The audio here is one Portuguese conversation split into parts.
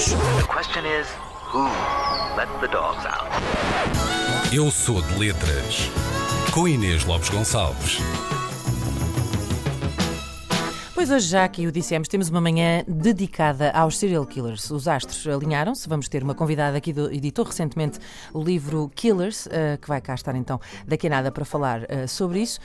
cães. The question is, who let the dogs out? Eu sou de letras. Com Inês Lopes Gonçalves. Pois hoje, já que o dissemos, temos uma manhã dedicada aos serial killers. Os astros alinharam-se. Vamos ter uma convidada aqui do editou recentemente o livro Killers, uh, que vai cá estar então daqui a nada para falar uh, sobre isso.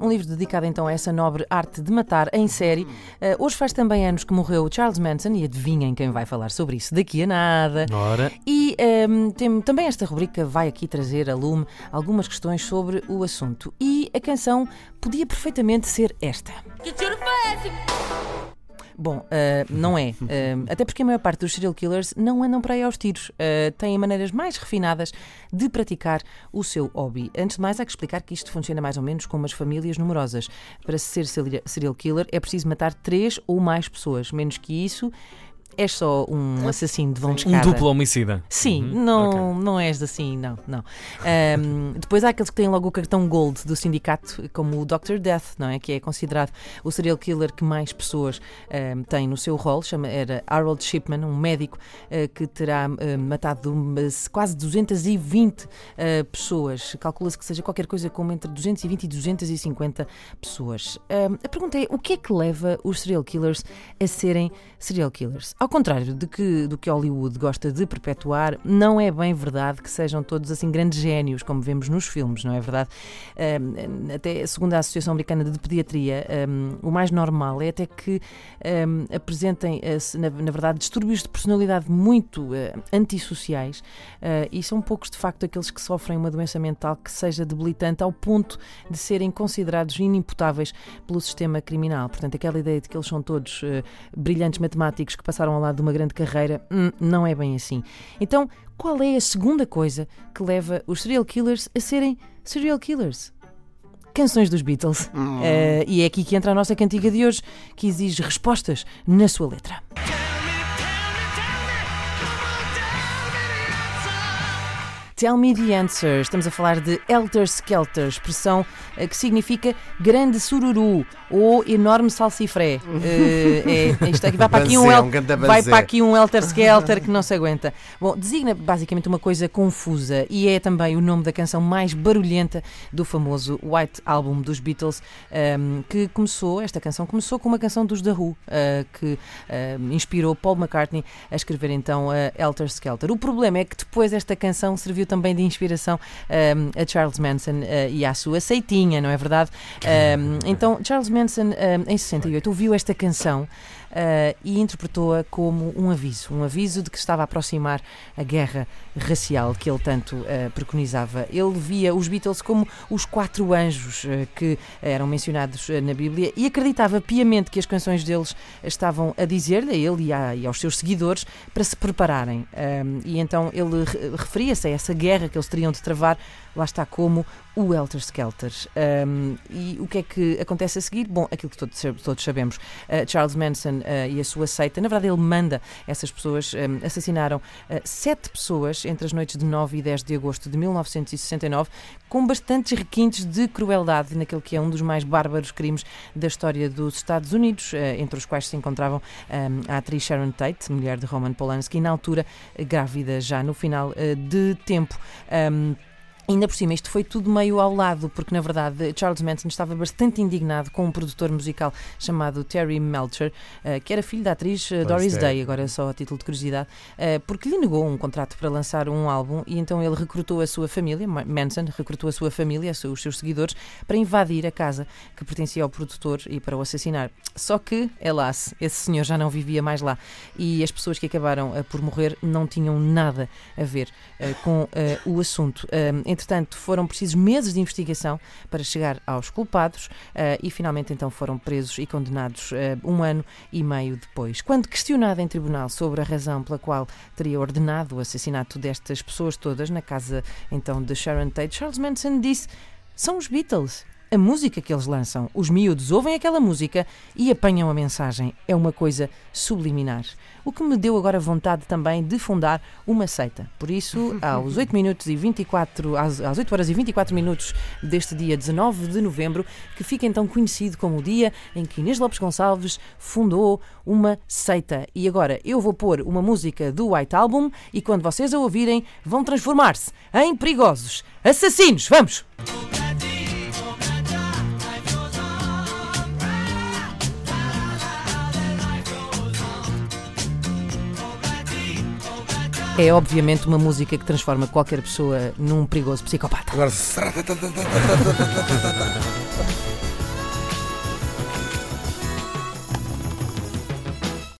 Um, um, livro dedicado então a essa nobre arte de matar em série. Uh, hoje faz também anos que morreu Charles Manson e adivinhem quem vai falar sobre isso daqui a nada. Ora. E um, tem, também esta rubrica vai aqui trazer a lume algumas questões sobre o assunto. E a canção podia perfeitamente ser esta. Que esse? Bom, uh, não é. Uh, até porque a maior parte dos serial killers não andam para aí aos tiros. Uh, têm maneiras mais refinadas de praticar o seu hobby. Antes de mais, há que explicar que isto funciona mais ou menos como as famílias numerosas. Para ser serial killer é preciso matar três ou mais pessoas. Menos que isso, és só um assassino de vão de Um duplo homicida. Sim, uhum. não, okay. não és assim, não, não. Um, depois há aqueles que têm logo o cartão Gold do sindicato, como o Dr. Death, não é? Que é considerado o serial killer que mais pessoas um, têm no seu rol. Chama, era Harold Shipman, um médico uh, que terá uh, matado umas, quase 220 uh, pessoas. Calcula-se que seja qualquer coisa como entre 220 e 250 pessoas. a pergunta é: o que é que leva os serial killers a serem serial killers? Ao contrário de que, do que Hollywood gosta de perpetuar, não é bem verdade que sejam todos assim grandes génios, como vemos nos filmes, não é verdade? Um, até segundo a Associação Americana de Pediatria, um, o mais normal é até que um, apresentem, na, na, verdade, distúrbios de personalidade muito uh, antissociais uh, e são poucos, de facto, aqueles que sofrem uma doença mental que seja debilitante ao ponto de serem considerados inimputáveis pelo sistema criminal. Portanto, aquela ideia de que eles são todos uh, brilhantes matemáticos que passaram ao lado de uma grande carreira, hum, não é bem assim. Então, qual é a segunda coisa que leva os serial killers a serem serial killers? Canções dos Beatles. Uh, e é aqui que entra a nossa cantiga de hoje, que exige respostas na sua letra. Tell me the answer. Estamos a falar de Elter Skelter, expressão uh, que significa grande sururu ou enorme salsifré. Uh, é, isto aqui, vai para aqui um, el, vai para aqui um Elter Skelter que não se aguenta. Bom, designa basicamente uma coisa confusa e é também o nome da canção mais barulhenta do famoso White Album dos Beatles, um, ehm, que começou, esta canção começou com uma canção dos The Who, uh, que uh, inspirou Paul McCartney a escrever então Elter Skelter. O problema é que depois esta canção serviu também de inspiração um, a Charles Manson uh, e à sua seitinha, não é verdade? Um, então, Charles Manson, um, em 68, ouviu esta canção uh, e interpretou-a como um aviso, um aviso de que estava a aproximar a guerra racial que ele tanto uh, preconizava. Ele via os Beatles como os quatro anjos uh, que eram mencionados na Bíblia e acreditava piamente que as canções deles estavam a dizer-lhe, a ele e, a, e, aos seus seguidores, para se prepararem. e então ele referia-se a essa guerra que eles teriam de travar, lá está como o Helter Skelter. Um, e o que é que acontece a seguir? Bom, aquilo que todos, todos sabemos. Uh, Charles Manson uh, e a sua seita, na verdade, ele manda essas pessoas, um, assassinaram uh, sete pessoas entre as noites de 9 e 10 de agosto de 1969, com bastantes requintes de crueldade naquele que é um dos mais bárbaros crimes da história dos Estados Unidos, entre os quais se encontravam um, a atriz Sharon Tate, mulher de Roman Polanski, na altura grávida já no final de tempo. Um, Ainda por cima, isto foi tudo meio ao lado, porque na verdade Charles Manson estava bastante indignado com um produtor musical chamado Terry Melcher, uh, que era filho da atriz uh, Doris Day. Day, agora só a título de curiosidade, uh, porque lhe negou um contrato para lançar um álbum e então ele recrutou a sua família, Manson recrutou a sua família, os seus seguidores, para invadir a casa que pertencia ao produtor e para o assassinar. Só que, helas, esse senhor já não vivia mais lá e as pessoas que acabaram por morrer não tinham nada a ver com o assunto. Entretanto, foram precisos meses de investigação para chegar aos culpados uh, e finalmente então foram presos e condenados uh, um ano e meio depois. Quando questionado em tribunal sobre a razão pela qual teria ordenado o assassinato destas pessoas todas na casa então de Sharon Tate, Charles Manson disse: são os Beatles. A música que eles lançam. Os miúdos ouvem aquela música e apanham a mensagem. É uma coisa subliminar. O que me deu agora vontade também de fundar uma seita. Por isso, aos 8 minutos e 24, às, às 8 horas e 24 minutos deste dia 19 de novembro, que fica então conhecido como o dia em que Inês Lopes Gonçalves fundou uma seita. E agora eu vou pôr uma música do White Album e quando vocês a ouvirem, vão transformar-se em perigosos assassinos. Vamos! É obviamente uma música que transforma qualquer pessoa num perigoso psicopata. Agora.